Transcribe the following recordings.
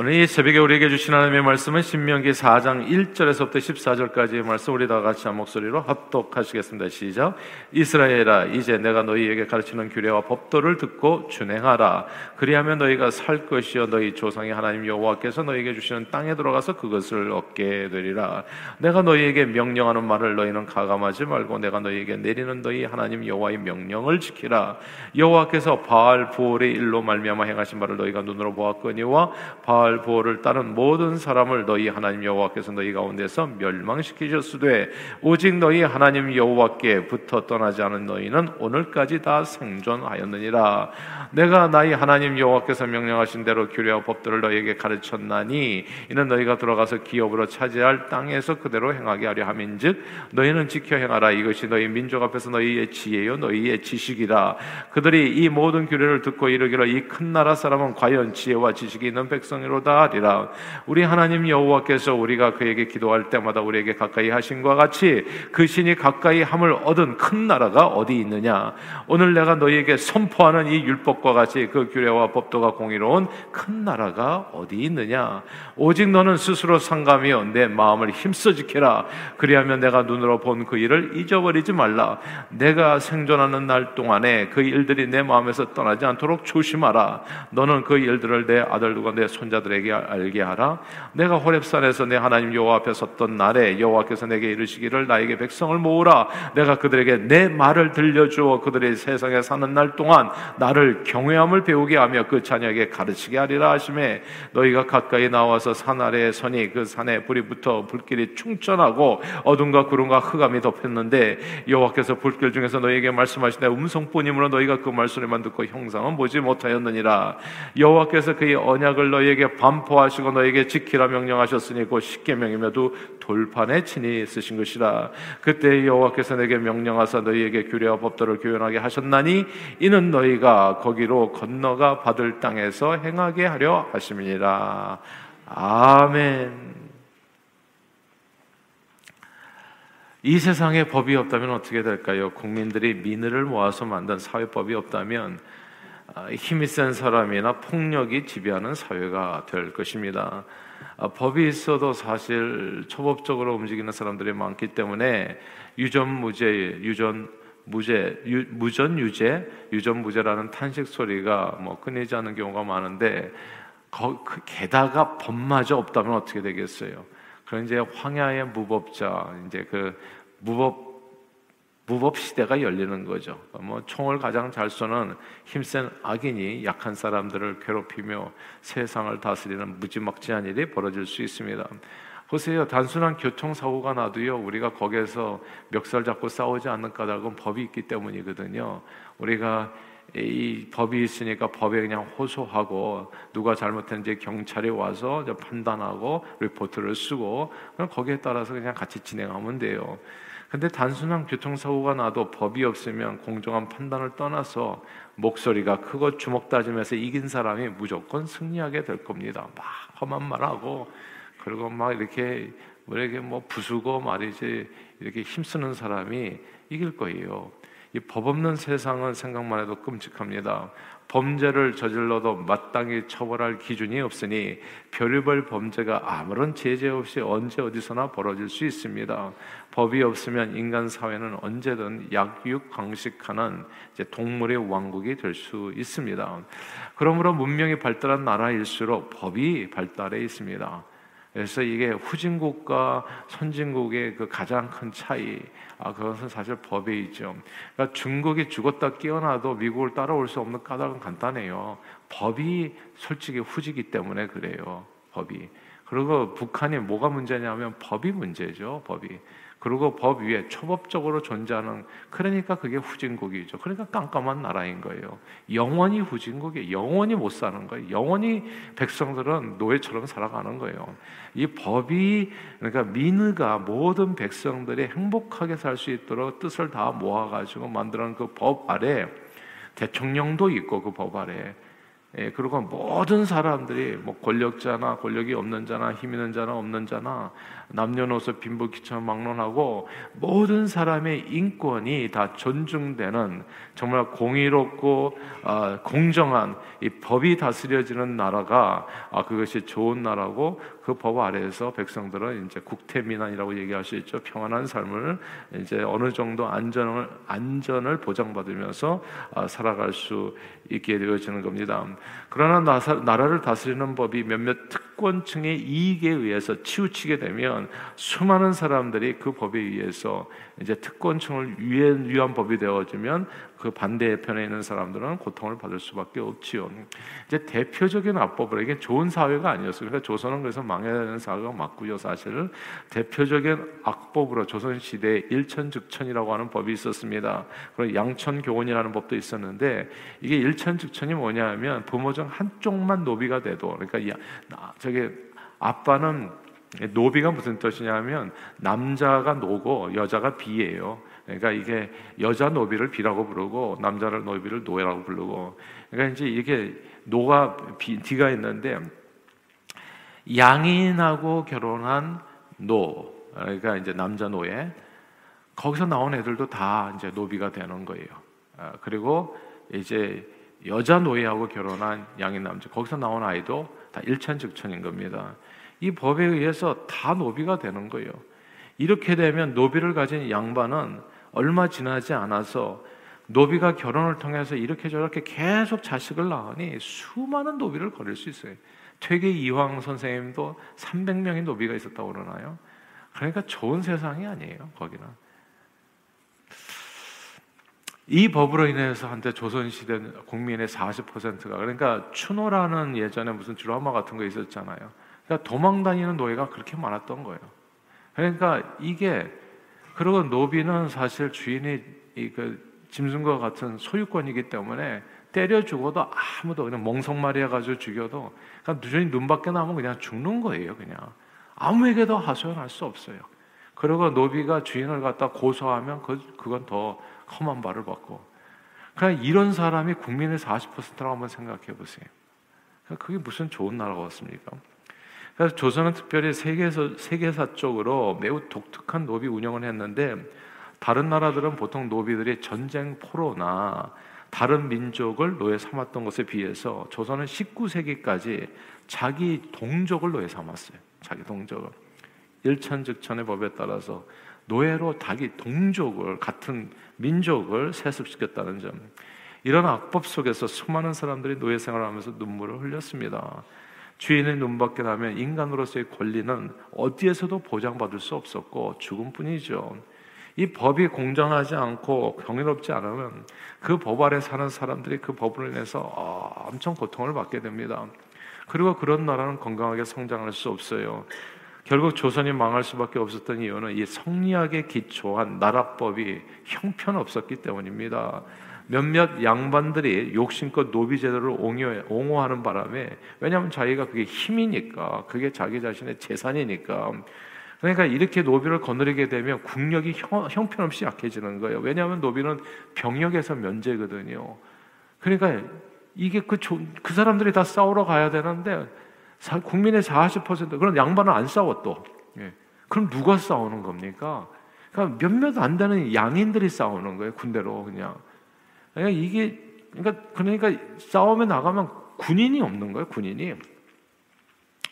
오늘 이 새벽에 우리에게 주신 하나님의 말씀은 신명기 4장 1절에서부터 14절까지의 말씀 우리 다 같이 한 목소리로 합독하시겠습니다. 시작. 이스라엘아 이제 내가 너희에게 가르치는 규례와 법도를 듣고 준행하라. 그리하면 너희가 살 것이요 너희 조상의 하나님 여호와께서 너희에게 주시는 땅에 들어가서 그것을 얻게 되리라. 내가 너희에게 명령하는 말을 너희는 가감하지 말고 내가 너희에게 내리는 너희 하나님 여호와의 명령을 지키라. 여호와께서 바알 부올의 일로 말미암아 행하신 바를 너희가 눈으로 보았거니와 바알 바알 보호를 따른 모든 사람을 너희 하나님 여호와께서 너희 가운데서 멸망시키셨으되 오직 너희 하나님 여호와께 붙어 떠나지 않은 너희는 오늘까지 다 생존하였느니라. 내가 나의 하나님 여호와께서 명령하신 대로 규례와 법들을 너희에게 가르쳤나니 이는 너희가 들어가서 기업으로 차지할 땅에서 그대로 행하게 하려 함인즉 너희는 지켜 행하라. 이것이 너희 민족 앞에서 너희의 지혜요 너희의 지식이라. 그들이 이 모든 규례를 듣고 이르기를 이 큰 나라 사람은 과연 지혜와 지식이 있는 백성이로 하리라. 우리 하나님 여호와께서 우리가 그에게 기도할 때마다 우리에게 가까이 하신과 같이 그 신이 가까이 함을 얻은 큰 나라가 어디 있느냐? 오늘 내가 너희에게 선포하는 이 율법과 같이 그 규례와 법도가 공의로운 큰 나라가 어디 있느냐? 오직 너는 스스로 상감이여 내 마음을 힘써 지켜라. 그리하면 내가 눈으로 본 그 일을 잊어버리지 말라. 내가 생존하는 날 동안에 그 일들이 내 마음에서 떠나지 않도록 조심하라. 너는 그 일들을 내 아들들과 내 손자들 자들에게 알게 하라. 내가 호렙산에서 내 하나님 여호와 앞에 섰던 날에 여호와께서 내게 이르시기를 나에게 백성을 모으라. 내가 그들에게 내 말을 들려주어 그들의 세상에 사는 날 동안 나를 경외함을 배우게 하며 그 자녀에게 가르치게 하리라 하심에 너희가 가까이 나와서 산 아래에 서니 그 산에 불이 붙어 불길이 충천하고 어둠과 구름과 흑암이 덮였는데 여호와께서 불길 중에서 너희에게 말씀하시되 음성뿐이므로 너희가 그 말소리만 듣고 형상은 보지 못하였느니라 여호와께서 그의 언약을 너희에게 반포하시고 너에게 지키라 명령하셨으니 곧 십계명이며도 돌판에 친히 쓰신 것이라 그때 여호와께서 내게 명령하사 너희에게 규례와 법도를 교연하게 하셨나니 이는 너희가 거기로 건너가 받을 땅에서 행하게 하려 하심이니라 아멘. 이 세상에 법이 없다면 어떻게 될까요? 국민들이 민의를 모아서 만든 사회법이 없다면 아, 힘이 센 사람이나 폭력이 지배하는 사회가 될 것입니다. 아, 법이 있어도 사실 초법적으로 움직이는 사람들이 많기 때문에 유전 무죄, 유전 무죄, 유, 무전 유죄, 유전 무죄라는 탄식 소리가 뭐 끊이지 않는 경우가 많은데 거, 그 게다가 법마저 없다면 어떻게 되겠어요? 그런 이제 황야의 무법자, 이제 그 무법 무법 시대가 열리는 거죠. 뭐 총을 가장 잘 쏘는 힘센 악인이 약한 사람들을 괴롭히며 세상을 다스리는 무지막지한 일이 벌어질 수 있습니다. 보세요. 단순한 교통사고가 나도요, 우리가 거기에서 멱살 잡고 싸우지 않는 까닭은 법이 있기 때문이거든요. 우리가 이 법이 있으니까 법에 그냥 호소하고 누가 잘못했는지 경찰이 와서 판단하고 리포트를 쓰고 거기에 따라서 그냥 같이 진행하면 돼요. 근데 단순한 교통사고가 나도 법이 없으면 공정한 판단을 떠나서 목소리가 크고 주먹 다짐해서 이긴 사람이 무조건 승리하게 될 겁니다. 막 험한 말하고 그리고 막 이렇게 뭐이게 뭐 부수고 말이지 이렇게 힘쓰는 사람이 이길 거예요. 이 법 없는 세상은 생각만 해도 끔찍합니다. 범죄를 저질러도 마땅히 처벌할 기준이 없으니 별의별 범죄가 아무런 제재 없이 언제 어디서나 벌어질 수 있습니다. 법이 없으면 인간 사회는 언제든 약육 강식하는 동물의 왕국이 될 수 있습니다. 그러므로 문명이 발달한 나라일수록 법이 발달해 있습니다. 그래서 이게 후진국과 선진국의 그 가장 큰 차이, 아, 그것은 사실 법에 있죠. 그러니까 중국이 죽었다 깨어나도 미국을 따라올 수 없는 까닭은 간단해요. 법이 솔직히 후지기 때문에 그래요. 법이. 그리고 북한이 뭐가 문제냐면 법이 문제죠. 법이. 그리고 법 위에 초법적으로 존재하는 그러니까 그게 후진국이죠. 그러니까 깜깜한 나라인 거예요. 영원히 후진국이 영원히 못 사는 거예요. 영원히 백성들은 노예처럼 살아가는 거예요. 이 법이 그러니까 민의가 모든 백성들이 행복하게 살 수 있도록 뜻을 다 모아가지고 만드는 그 법 아래 대통령도 있고 그 법 아래 예, 그리고 모든 사람들이 뭐 권력자나 권력이 없는 자나 힘 있는 자나 없는 자나 남녀노소 빈부 귀천 막론하고 모든 사람의 인권이 다 존중되는 정말 공의롭고 어, 공정한 이 법이 다스려지는 나라가 아, 그것이 좋은 나라고 그 법 아래에서 백성들은 이제 국태민안이라고 얘기할 수 있죠. 평안한 삶을 이제 어느 정도 안전을 안전을 보장받으면서 아, 살아갈 수 있게 되어지는 겁니다. 그러나 나라를 다스리는 법이 몇몇 특권층의 이익에 의해서 치우치게 되면 수많은 사람들이 그 법에 의해서 이제 특권층을 위한, 위한 법이 되어지면 그 반대편에 있는 사람들은 고통을 받을 수밖에 없지요. 이제 대표적인 악법으로 이게 좋은 사회가 아니었어요. 그러니까 조선은 그래서 망해야 되는 사회가 맞고요. 사실 대표적인 악법으로 조선 시대에 일천즉천이라고 하는 법이 있었습니다. 그리고 양천교원이라는 법도 있었는데 이게 일천즉천이 뭐냐면 부모 중 한쪽만 노비가 돼도 그러니까 저게 아빠는 노비가 무슨 뜻이냐면 남자가 노고 여자가 비예요. 그러니까 이게 여자 노비를 비라고 부르고 남자를 노비를 노예라고 부르고 그러니까 이제 이게 노가 비, 디가 있는데 양인하고 결혼한 노 그러니까 이제 남자 노예 거기서 나온 애들도 다 이제 노비가 되는 거예요. 아, 그리고 이제 여자 노예하고 결혼한 양인 남자 거기서 나온 아이도 다 일천즉천인 겁니다. 이 법에 의해서 다 노비가 되는 거예요. 이렇게 되면 노비를 가진 양반은 얼마 지나지 않아서 노비가 결혼을 통해서 이렇게 저렇게 계속 자식을 낳으니 수많은 노비를 거릴 수 있어요. 퇴계 이황 선생님도 300명의 노비가 있었다고 그러나요? 그러니까 좋은 세상이 아니에요, 거기는. 이 법으로 인해서 한때 조선시대 국민의 40%가 그러니까 추노라는 예전에 무슨 드라마 같은 거 있었잖아요. 그러니까 도망 다니는 노예가 그렇게 많았던 거예요. 그러니까 이게 그리고 노비는 사실 주인이 이그 짐승과 같은 소유권이기 때문에 때려 죽어도 아무도 그냥 멍석말이 해가지고 죽여도 그냥 누전이 눈밖에 나면 그냥 죽는 거예요. 그냥 아무에게도 하소연할 수 없어요. 그리고 노비가 주인을 갖다 고소하면 그 그건 더 험한 벌을 받고 그냥 이런 사람이 국민의 40%라고 한번 생각해 보세요. 그게 무슨 좋은 나라 같습니까? 그래서 조선은 특별히 세계에서 세계사 쪽으로 매우 독특한 노비 운영을 했는데 다른 나라들은 보통 노비들이 전쟁 포로나 다른 민족을 노예 삼았던 것에 비해서 조선은 19세기까지 자기 동족을 노예 삼았어요. 자기 동족을 일천즉천의 법에 따라서 노예로 자기 동족을 같은 민족을 세습시켰다는 점. 이런 악법 속에서 수많은 사람들이 노예 생활을 하면서 눈물을 흘렸습니다. 주인의 눈밖에 나면 인간으로서의 권리는 어디에서도 보장받을 수 없었고 죽음뿐이죠. 이 법이 공정하지 않고 경이롭지 않으면 그 법 아래 사는 사람들이 그 법으로 인해서 엄청 고통을 받게 됩니다. 그리고 그런 나라는 건강하게 성장할 수 없어요. 결국 조선이 망할 수밖에 없었던 이유는 이 성리학에 기초한 나라법이 형편없었기 때문입니다. 몇몇 양반들이 욕심껏 노비 제도를 옹호 하는 바람에 왜냐하면 자기가 그게 힘이니까 그게 자기 자신의 재산이니까 그러니까 이렇게 노비를 거느리게 되면 국력이 형, 편없이 약해지는 거예요. 왜냐하면 노비는 병역에서 면제거든요. 그러니까 이게 그, 그 사람들이 다 싸우러 가야 되는데 국민의 40% 그런 양반은 안 싸워 또. 예. 그럼 누가 싸우는 겁니까? 그러니까 몇몇 안 되는 양인들이 싸우는 거예요. 군대로 그냥. 그러니까 이게 그러니까 그러니까 싸움에 나가면 군인이 없는 거예요. 군인이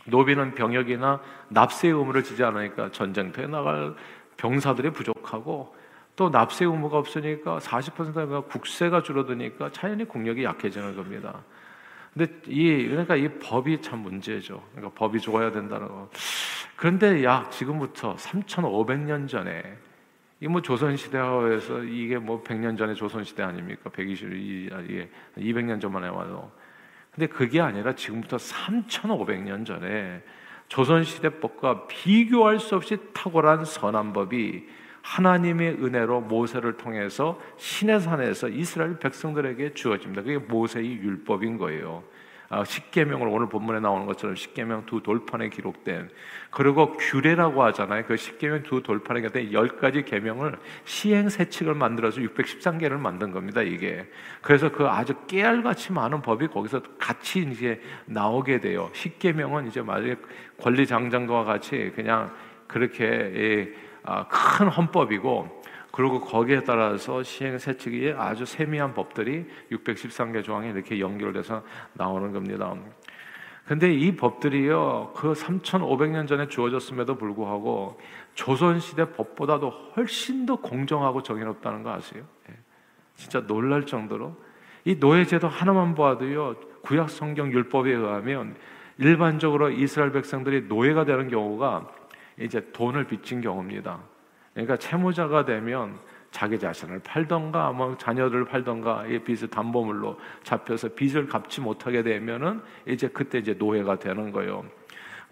노비는 병역이나 납세 의무를 지지 않으니까 전쟁터에 나갈 병사들이 부족하고 또 납세 의무가 없으니까 40%가 국세가 줄어드니까 자연히 국력이 약해지는 겁니다. 근데 이 그러니까 이 법이 참 문제죠. 그러니까 법이 좋아야 된다는 거. 그런데 약 지금부터 3,500년 전에 이 뭐 조선 시대에서 이게 뭐 100년 전에 조선 시대 아닙니까? 120 이게 200년 전만에 와도. 근데 그게 아니라 지금부터 3,500년 전에 조선 시대법과 비교할 수 없이 탁월한 선한 법이 하나님의 은혜로 모세를 통해서 시내산에서 이스라엘 백성들에게 주어집니다. 그게 모세의 율법인 거예요. 아, 십계명을 오늘 본문에 나오는 것처럼 십계명 두 돌판에 기록된 그리고 규례라고 하잖아요. 그 십계명 두 돌판에 기록된 열 가지 계명을 시행 세칙을 만들어서 613개를 만든 겁니다. 이게 그래서 그 아주 깨알같이 많은 법이 거기서 같이 이제 나오게 돼요. 십계명은 이제 마치 권리 장장과 같이 그냥 그렇게 아, 큰 헌법이고 그리고 거기에 따라서 시행 세칙이 아주 세미한 법들이 613개 조항이 이렇게 연결돼서 나오는 겁니다. 근데 이 법들이요, 그 3,500년 전에 주어졌음에도 불구하고 조선시대 법보다도 훨씬 더 공정하고 정의롭다는 거 아세요? 예. 진짜 놀랄 정도로. 이 노예제도 하나만 보아도요, 구약 성경 율법에 의하면 일반적으로 이스라엘 백성들이 노예가 되는 경우가 이제 돈을 빚진 경우입니다. 그러니까 채무자가 되면 자기 자신을 팔던가 뭐 자녀를 팔던가 이 빚을 담보물로 잡혀서 빚을 갚지 못하게 되면은 이제 그때 이제 노예가 되는 거예요.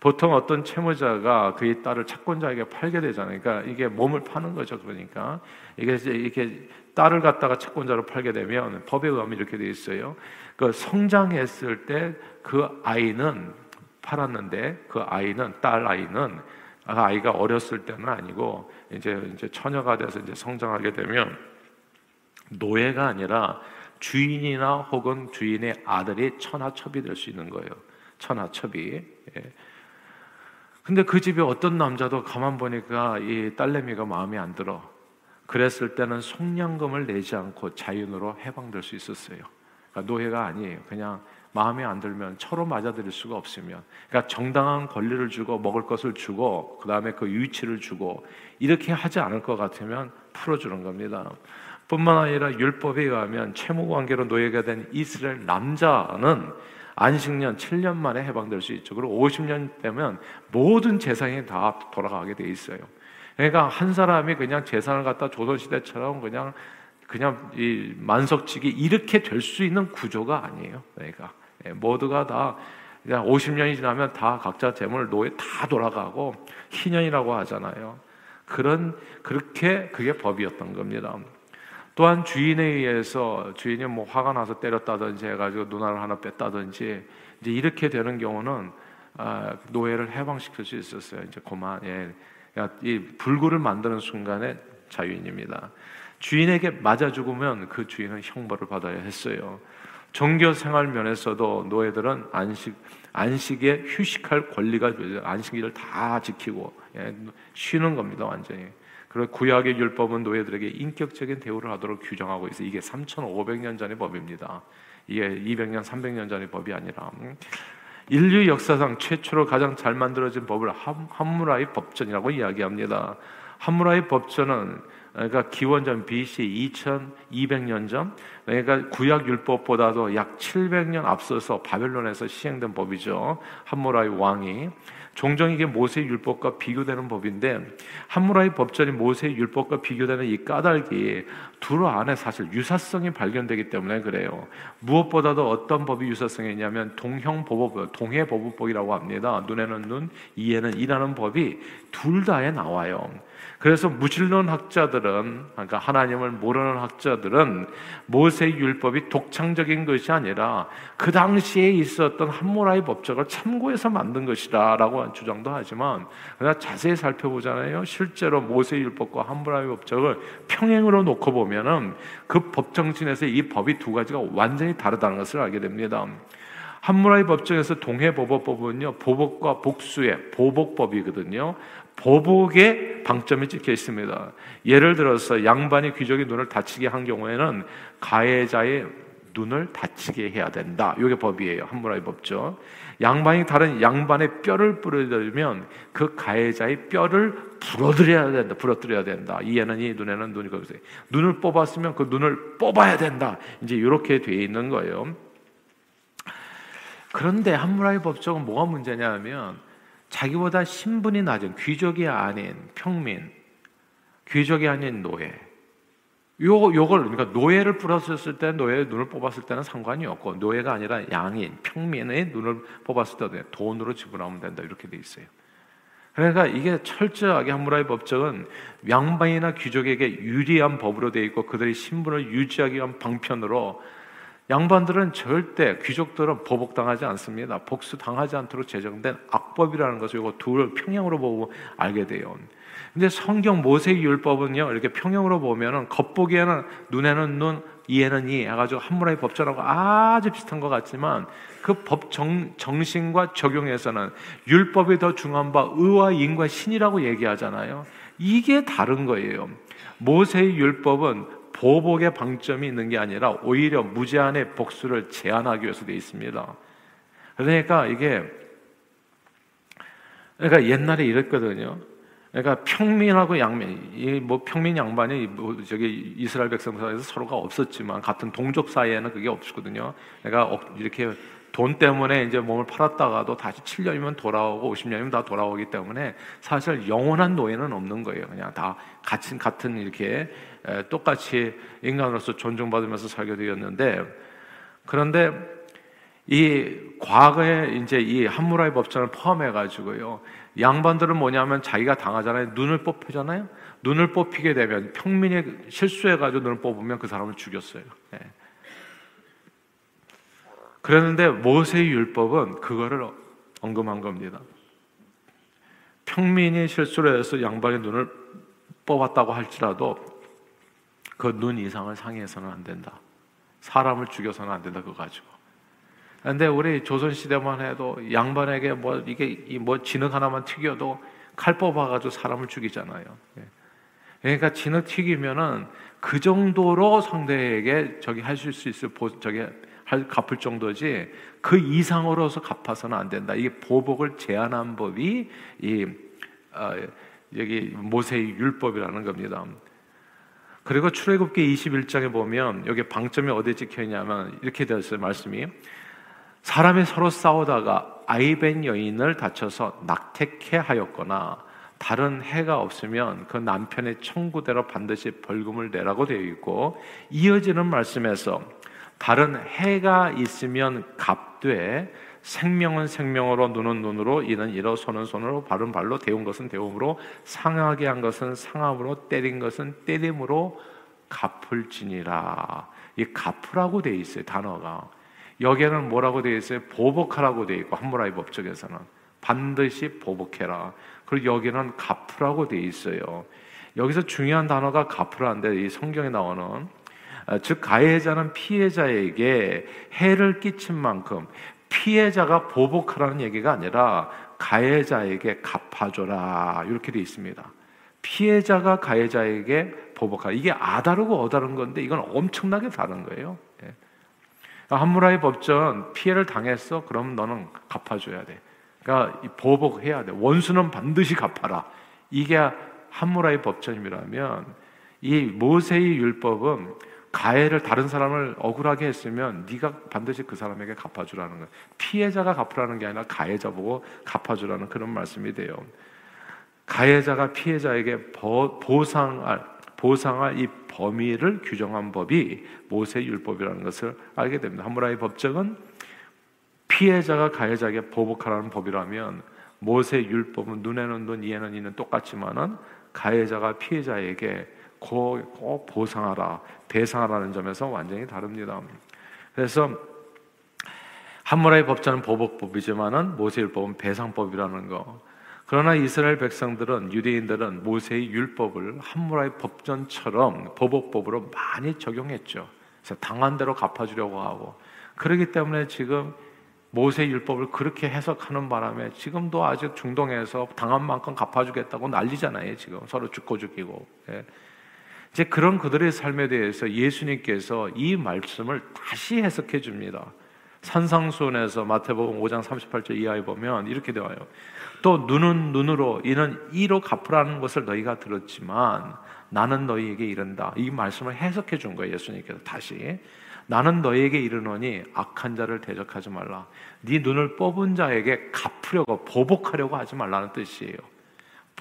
보통 어떤 채무자가 그의 딸을 채권자에게 팔게 되잖아요. 그러니까 이게 몸을 파는 거죠. 그러니까 이게 이제 이렇게 딸을 갖다가 채권자로 팔게 되면 법에 의하면 이렇게 돼 있어요. 그 성장했을 때 그 아이는 팔았는데 그 아이는 딸 아이는 아이가 어렸을 때는 아니고 이제 이제 처녀가 돼서 이제 성장하게 되면 노예가 아니라 주인이나 혹은 주인의 아들이 천하첩이 될 수 있는 거예요. 천하첩이. 예. 근데 그 집에 어떤 남자도 가만 보니까 이 딸내미가 마음에 안 들어. 그랬을 때는 속량금을 내지 않고 자윤으로 해방될 수 있었어요. 그러니까 노예가 아니에요. 그냥 마음에 안 들면 처로 맞아들일 수가 없으면 그러니까 정당한 권리를 주고 먹을 것을 주고 그 다음에 그 유치를 주고 이렇게 하지 않을 것 같으면 풀어주는 겁니다. 뿐만 아니라 율법에 의하면 채무 관계로 노예가 된 이스라엘 남자는 안식년 7년 만에 해방될 수 있죠. 그리고 50년 되면 모든 재산이 다 돌아가게 돼 있어요. 그러니까 한 사람이 그냥 재산을 갖다 조선 시대처럼 그냥 그냥 이 만석치기 이렇게 될 수 있는 구조가 아니에요. 그러니까 예, 모두가 다 50년이 지나면 다 각자 재물 노예 다 돌아가고 희년이라고 하잖아요. 그런 그렇게 그게 법이었던 겁니다. 또한 주인에 의해서 주인이 뭐 화가 나서 때렸다든지 해가지고 누나를 하나 뺐다든지 이제 이렇게 되는 경우는 아, 노예를 해방시킬 수 있었어요. 이제 그만 예. 이 불구를 만드는 순간에 자유인입니다. 주인에게 맞아 죽으면 그 주인은 형벌을 받아야 했어요. 종교 생활 면에서도 노예들은 안식 안식에 휴식할 권리가 안식일을 다 지키고 예, 쉬는 겁니다 완전히. 그리고 구약의 율법은 노예들에게 인격적인 대우를 하도록 규정하고 있어. 이게 3,500년 전의 법입니다. 이게 200년, 300년 전의 법이 아니라 인류 역사상 최초로 가장 잘 만들어진 법을 함무라이 법전이라고 이야기합니다. 함무라이 법전은 그러니까 기원전 BC 2200년 전 그러니까 구약 율법보다도 약 700년 앞서서 바벨론에서 시행된 법이죠. 함무라이 왕이 종종 이게 모세 율법과 비교되는 법인데 함무라이 법전이 모세 율법과 비교되는 이 까닭이 둘 안에 사실 유사성이 발견되기 때문에 그래요. 무엇보다도 어떤 법이 유사성이 있냐면 동형 보법, 동해 보법이라고 합니다. 눈에는 눈, 이에는 이라는 법이 둘 다에 나와요. 그래서 무신론 학자들은 그러니까 하나님을 모르는 학자들은 모세 율법이 독창적인 것이 아니라 그 당시에 있었던 함무라이 법적을 참고해서 만든 것이다라고 주장도 하지만 그러나 자세히 살펴보잖아요. 실제로 모세 율법과 함무라이 법적을 평행으로 놓고 보면은 그 법정신에서 이 법이 두 가지가 완전히 다르다는 것을 알게 됩니다. 함무라이 법정에서 동해 보복법은요 보복과 복수의 보복법이거든요. 보복의 방점이 찍혀 있습니다. 예를 들어서 양반이 귀족의 눈을 다치게 한 경우에는 가해자의 눈을 다치게 해야 된다. 이게 법이에요. 한무라의 법죠. 양반이 다른 양반의 뼈를 부러뜨리면 그 가해자의 뼈를 부러뜨려야 된다. 부러뜨려야 된다. 이에는 이 눈에는 눈이 거기서 눈을 뽑았으면 그 눈을 뽑아야 된다. 이제 이렇게 돼 있는 거예요. 그런데 한무라의 법적은 뭐가 문제냐면 자기보다 신분이 낮은 귀족이 아닌 평민, 귀족이 아닌 노예. 요 요걸 그러니까 노예를 뿌렸을 때 노예의 눈을 뽑았을 때는 상관이 없고 노예가 아니라 양인, 평민의 눈을 뽑았을 때 돈으로 지불하면 된다 이렇게 돼 있어요. 그러니까 이게 철저하게 한무라의 법적은 양반이나 귀족에게 유리한 법으로 되어 있고 그들의 신분을 유지하기 위한 방편으로 양반들은 절대 귀족들은 보복당하지 않습니다. 복수당하지 않도록 제정된 악법이라는 것을 이거 둘 평형으로 보고 알게 돼요. 근데 성경 모세의 율법은요 이렇게 평형으로 보면은 겉보기에는 눈에는 눈, 이에는 이 해가지고 한문화의 법전하고 아주 비슷한 것 같지만 그 법 정신과 적용에서는 율법이 더 중요한 바 의와 인과 신이라고 얘기하잖아요. 이게 다른 거예요. 모세의 율법은 보복의 방점이 있는 게 아니라 오히려 무제한의 복수를 제한하기 위해서 되어 있습니다. 그러니까 이게 그러니까 옛날에 이랬거든요. 그러니까 평민하고 양민, 이뭐 평민 양반이 뭐 저기 이스라엘 백성 사이에서 서로가 없었지만 같은 동족 사이에는 그게 없었거든요. 그러니까 이렇게 돈 때문에 이제 몸을 팔았다가도 다시 7년이면 돌아오고 50년이면 다 돌아오기 때문에 사실 영원한 노예는 없는 거예요. 그냥 다 같은 같은 이렇게 똑같이 인간으로서 존중받으면서 살게 되었는데 그런데 이 과거에 이제 이 함무라이 법전을 포함해 가지고요. 양반들은 뭐냐면 자기가 당하잖아요. 눈을 뽑히잖아요. 눈을 뽑히게 되면 평민이 실수해 가지고 눈을 뽑으면 그 사람을 죽였어요. 네. 그랬는데 모세의 율법은 그거를 언급한 겁니다. 평민이 실수를 해서 양반의 눈을 뽑았다고 할지라도 그 눈 이상을 상해서는 안 된다. 사람을 죽여서는 안 된다. 그거 가지고. 근데 우리 조선 시대만 해도 양반에게 뭐 이게 뭐 진흙 하나만 튀겨도 칼 뽑아가지고 사람을 죽이잖아요. 예. 그러니까 진흙 튀기면은 그 정도로 상대에게 저기 하실 수 있을 저기 할 갚을 정도지 그 이상으로서 갚아서는 안 된다. 이게 보복을 제한한 법이 이 어, 여기 모세의 율법이라는 겁니다. 그리고 출애굽기 21장에 보면 여기 방점이 어디에 찍혀 있냐면 이렇게 되어 있어요. 말씀이 사람이 서로 싸우다가 아이벤 여인을 다쳐서 낙태케 하였거나 다른 해가 없으면 그 남편의 청구대로 반드시 벌금을 내라고 되어 있고 이어지는 말씀에서 다른 해가 있으면 값되 생명은 생명으로 눈은 눈으로 이는 이로 손은 손으로 발은 발로 데운 것은 데움으로 상하게 한 것은 상함으로 때린 것은 때림으로 갚을지니라 이 갚으라고 돼 있어요 단어가 여기에는 뭐라고 되어 있어요? 보복하라고 되어 있고 한무라이 법적에서는 반드시 보복해라. 그리고 여기는 갚으라고 되어 있어요. 여기서 중요한 단어가 갚으라는데 이 성경에 나오는 아, 즉 가해자는 피해자에게 해를 끼친 만큼 피해자가 보복하라는 얘기가 아니라 가해자에게 갚아줘라 이렇게 되어 있습니다. 피해자가 가해자에게 보복하라 이게 아다르고 어다른 건데 이건 엄청나게 다른 거예요. 함무라의 법전 피해를 당했어. 그럼 너는 갚아줘야 돼. 그러니까 보복해야 돼. 원수는 반드시 갚아라. 이게 함무라의 법전이라면 이 모세의 율법은 가해를 다른 사람을 억울하게 했으면 네가 반드시 그 사람에게 갚아주라는 거예요. 피해자가 갚으라는 게 아니라 가해자 보고 갚아주라는 그런 말씀이 돼요. 가해자가 피해자에게 보상할 보상할 이 범위를 규정한 법이 모세 율법이라는 것을 알게 됩니다. 하무라의 법정은 피해자가 가해자에게 보복하라는 법이라면 모세 율법은 눈에는 눈, 이에는 이는 똑같지만은 가해자가 피해자에게 꼭 보상하라, 배상하라는 점에서 완전히 다릅니다. 그래서 한무라의 법자는 보복법이지만은 모세율법은 배상법이라는 거. 그러나 이스라엘 백성들은 유대인들은 모세의 율법을 함무라의 법전처럼 보복법으로 많이 적용했죠. 그래서 당한 대로 갚아주려고 하고 그렇기 때문에 지금 모세 율법을 그렇게 해석하는 바람에 지금도 아직 중동에서 당한 만큼 갚아주겠다고 난리잖아요. 지금 서로 죽고 죽이고. 예. 이제 그런 그들의 삶에 대해서 예수님께서 이 말씀을 다시 해석해 줍니다. 산상수훈에서 마태복음 5장 38절 이하에 보면 이렇게 되어요. 또 눈은 눈으로 이는 이로 갚으라는 것을 너희가 들었지만 나는 너희에게 이른다. 이 말씀을 해석해 준 거예요. 예수님께서 다시. 나는 너희에게 이르노니 악한 자를 대적하지 말라. 네 눈을 뽑은 자에게 갚으려고 보복하려고 하지 말라는 뜻이에요.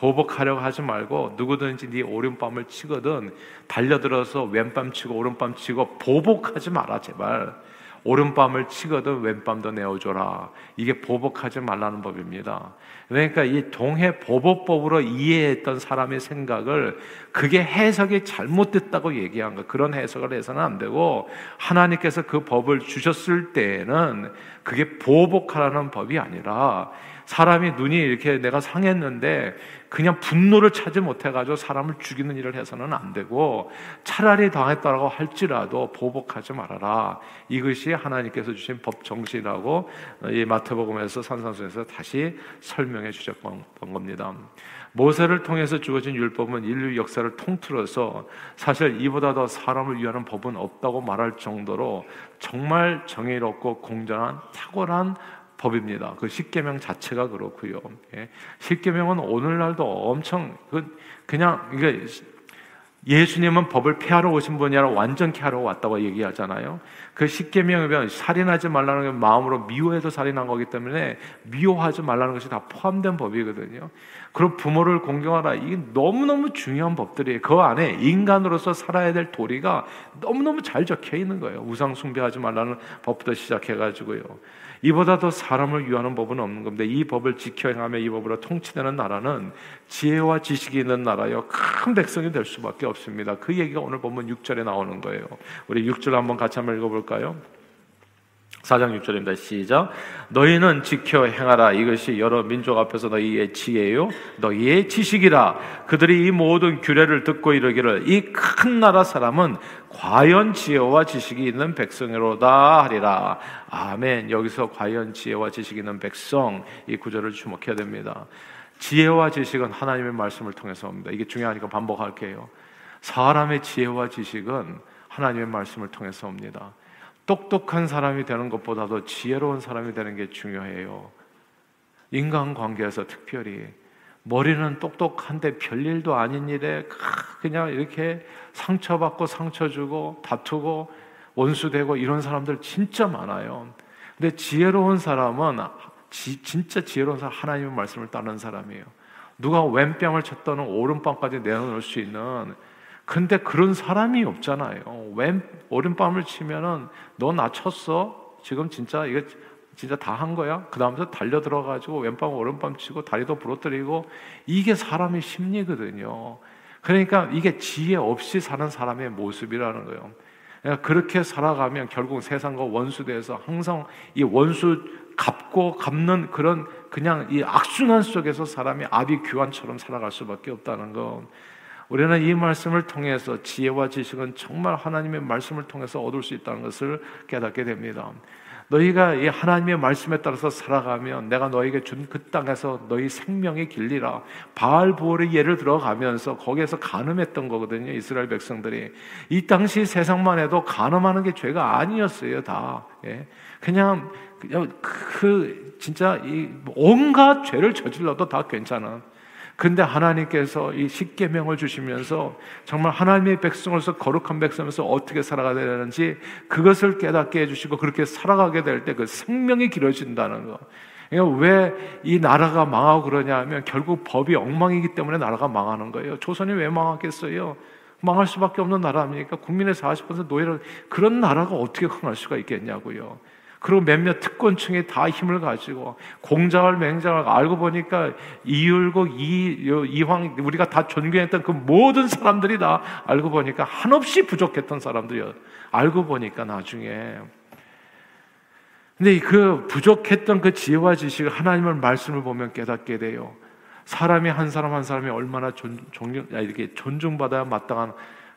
보복하려고 하지 말고 누구든지 네 오른밤을 치거든 달려들어서 왼밤 치고 오른밤 치고 보복하지 마라 제발. 오른밤을 치거든 왼밤도 내어줘라. 이게 보복하지 말라는 법입니다. 그러니까 이 동해 보복법으로 이해했던 사람의 생각을 그게 해석이 잘못됐다고 얘기한 거 그런 해석을 해서는 안 되고 하나님께서 그 법을 주셨을 때에는 그게 보복하라는 법이 아니라 사람이 눈이 이렇게 내가 상했는데 그냥 분노를 찾지 못해가지고 사람을 죽이는 일을 해서는 안 되고 차라리 당했다고 할지라도 보복하지 말아라. 이것이 하나님께서 주신 법 정신이라고 이 마태복음에서 산상수에서 다시 설명해 주셨던 겁니다. 모세를 통해서 주어진 율법은 인류 역사를 통틀어서 사실 이보다 더 사람을 위하는 법은 없다고 말할 정도로 정말 정의롭고 공정한 탁월한 법입니다. 그 십계명 자체가 그렇고요. 예. 십계명은 오늘날도 엄청 그 그냥 이게 예수님은 법을 폐하러 오신 분이 아니라 완전히 하러 왔다고 얘기하잖아요. 그 십계명이면 살인하지 말라는 게 마음으로 미워해서 살인한 거기 때문에 미워하지 말라는 것이 다 포함된 법이거든요. 그리고 부모를 공경하라. 이게 너무너무 중요한 법들이에요. 그 안에 인간으로서 살아야 될 도리가 너무너무 잘 적혀 있는 거예요. 우상 숭배하지 말라는 법부터 시작해 가지고요. 이보다 더 사람을 위하는 법은 없는 겁니다. 이 법을 지켜 행하며 이 법으로 통치되는 나라는 지혜와 지식이 있는 나라요. 큰 백성이 될 수밖에 없습니다. 그 얘기가 오늘 보면 6절에 나오는 거예요. 우리 6절 한번 같이 한번 읽어볼까요? 4장 6절입니다. 시작. 너희는 지켜 행하라. 이것이 여러 민족 앞에서 너희의 지혜요. 너희의 지식이라. 그들이 이 모든 규례를 듣고 이르기를 이 큰 나라 사람은 과연 지혜와 지식이 있는 백성이로다 하리라. 아멘. 여기서 과연 지혜와 지식이 있는 백성 이 구절을 주목해야 됩니다. 지혜와 지식은 하나님의 말씀을 통해서 옵니다. 이게 중요하니까 반복할게요. 사람의 지혜와 지식은 하나님의 말씀을 통해서 옵니다. 똑똑한 사람이 되는 것보다도 지혜로운 사람이 되는 게 중요해요. 인간관계에서 특별히 머리는 똑똑한데 별일도 아닌 일에 그냥 이렇게 상처받고 상처 주고 다투고 원수되고 이런 사람들 진짜 많아요. 근데 지혜로운 사람은 지, 진짜 지혜로운 사람 하나님의 말씀을 따르는 사람이에요. 누가 왼뺨을 쳤다는 오른뺨까지 내놓을 수 있는 근데 그런 사람이 없잖아요. 왼 오른밤을 치면은 너 나 쳤어? 지금 진짜 이거 진짜 다 한 거야? 그 다음부터 달려 들어 가지고 왼밤 오른밤 치고 다리도 부러뜨리고 이게 사람의 심리거든요. 그러니까 이게 지혜 없이 사는 사람의 모습이라는 거예요. 그러니까 그렇게 살아가면 결국 세상과 원수돼서 항상 이 원수 갚고 갚는 그런 그냥 이 악순환 속에서 사람이 아비 규환처럼 살아갈 수밖에 없다는 거. 우리는 이 말씀을 통해서 지혜와 지식은 정말 하나님의 말씀을 통해서 얻을 수 있다는 것을 깨닫게 됩니다. 너희가 이 하나님의 말씀에 따라서 살아가면 내가 너에게 준 그 땅에서 너희 생명의 길리라 바알 부월의 예를 들어가면서 거기에서 간음했던 거거든요 이스라엘 백성들이 이 당시 세상만 해도 간음하는 게 죄가 아니었어요 다 예. 그냥 그 진짜 이 온갖 죄를 저질러도 다 괜찮은 근데 하나님께서 이 십계명을 주시면서 정말 하나님의 백성으로서 거룩한 백성으로서 어떻게 살아가야 되는지 그것을 깨닫게 해주시고 그렇게 살아가게 될 때 그 생명이 길어진다는 거. 그러니까 왜 이 나라가 망하고 그러냐 하면 결국 법이 엉망이기 때문에 나라가 망하는 거예요. 조선이 왜 망하겠어요? 망할 수밖에 없는 나라입니까? 국민의 40% 노예를 그런 나라가 어떻게 흥할 수가 있겠냐고요. 그리고 몇몇 특권층이 다 힘을 가지고 공자왈 맹자왈 알고 보니까 이율곡 이 이황 우리가 다 존경했던 그 모든 사람들이 다 알고 보니까 한없이 부족했던 사람들이요. 알고 보니까 나중에 근데 그 부족했던 그 지혜와 지식을 하나님의 말씀을 보면 깨닫게 돼요. 사람이 한 사람 한 사람이 얼마나 존, 존경, 이렇게 존중받아야 마땅한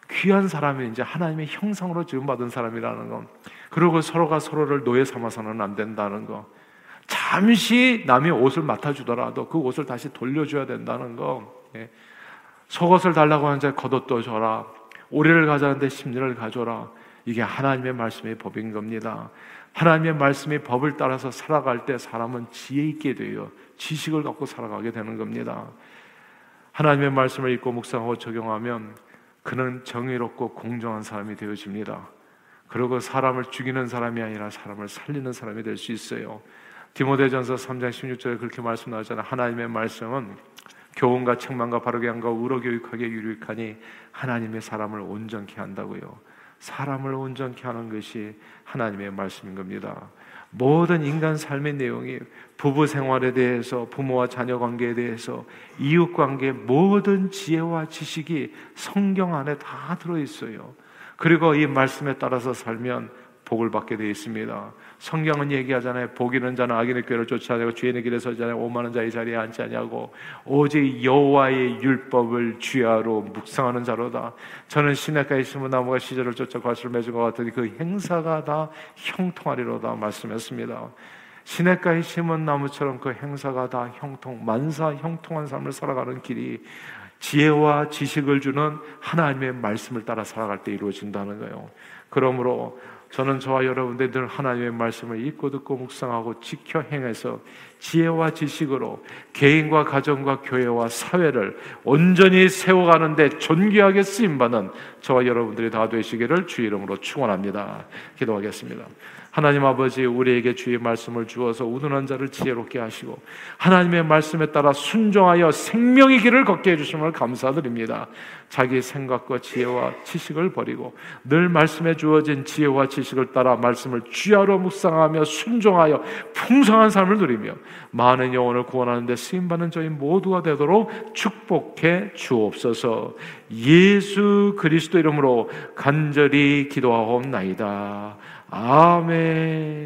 귀한 사람이 이제 하나님의 형상으로 지음받은 사람이라는 것. 그리고 서로가 서로를 노예 삼아서는 안 된다는 거. 잠시 남의 옷을 맡아주더라도 그 옷을 다시 돌려줘야 된다는 거. 예. 속옷을 달라고 하는데 겉옷도 줘라. 오리를 가자는데 심리를 가져라. 이게 하나님의 말씀의 법인 겁니다. 하나님의 말씀의 법을 따라서 살아갈 때 사람은 지혜 있게 돼요. 지식을 갖고 살아가게 되는 겁니다. 하나님의 말씀을 읽고 묵상하고 적용하면 그는 정의롭고 공정한 사람이 되어집니다. 그리고 사람을 죽이는 사람이 아니라 사람을 살리는 사람이 될 수 있어요. 디모데전서 3장 16절에 그렇게 말씀 나오잖아요. 하나님의 말씀은 교훈과 책망과 바르게 한과 의로 교육하게 유익하니 하나님의 사람을 온전케 한다고요. 사람을 온전케 하는 것이 하나님의 말씀인 겁니다. 모든 인간 삶의 내용이 부부 생활에 대해서 부모와 자녀 관계에 대해서 이웃 관계 모든 지혜와 지식이 성경 안에 다 들어 있어요. 그리고 이 말씀에 따라서 살면 복을 받게 되어 있습니다. 성경은 얘기하잖아요. 복이는 자는 악인의 꾀를 쫓아내고 죄인의 길에 서지 않고 오만한 자의 자리에 앉지 아니하고 오직 여호와의 율법을 주야로 묵상하는 자로다. 저는 시냇가에 심은 나무가 시절을 쫓아 과실을 맺은 것 같으니 그 행사가 다 형통하리로다 말씀했습니다. 시냇가에 심은 나무처럼 그 행사가 다 형통, 만사 형통한 삶을 살아가는 길이 지혜와 지식을 주는 하나님의 말씀을 따라 살아갈 때 이루어진다는 거예요. 그러므로 저는 저와 여러분들 늘 하나님의 말씀을 읽고 듣고 묵상하고 지켜 행해서 지혜와 지식으로 개인과 가정과 교회와 사회를 온전히 세워가는데 존귀하게 쓰임받는 저와 여러분들이 다 되시기를 주 이름으로 축원합니다. 기도하겠습니다. 하나님 아버지 우리에게 주의 말씀을 주어서 우둔한 자를 지혜롭게 하시고 하나님의 말씀에 따라 순종하여 생명의 길을 걷게 해주심을 감사드립니다. 자기 생각과 지혜와 지식을 버리고 늘 말씀에 주어진 지혜와 지식을 따라 말씀을 주야로 묵상하며 순종하여 풍성한 삶을 누리며 많은 영혼을 구원하는 데 쓰임받는 저희 모두가 되도록 축복해 주옵소서 예수 그리스도 이름으로 간절히 기도하옵나이다. 아멘.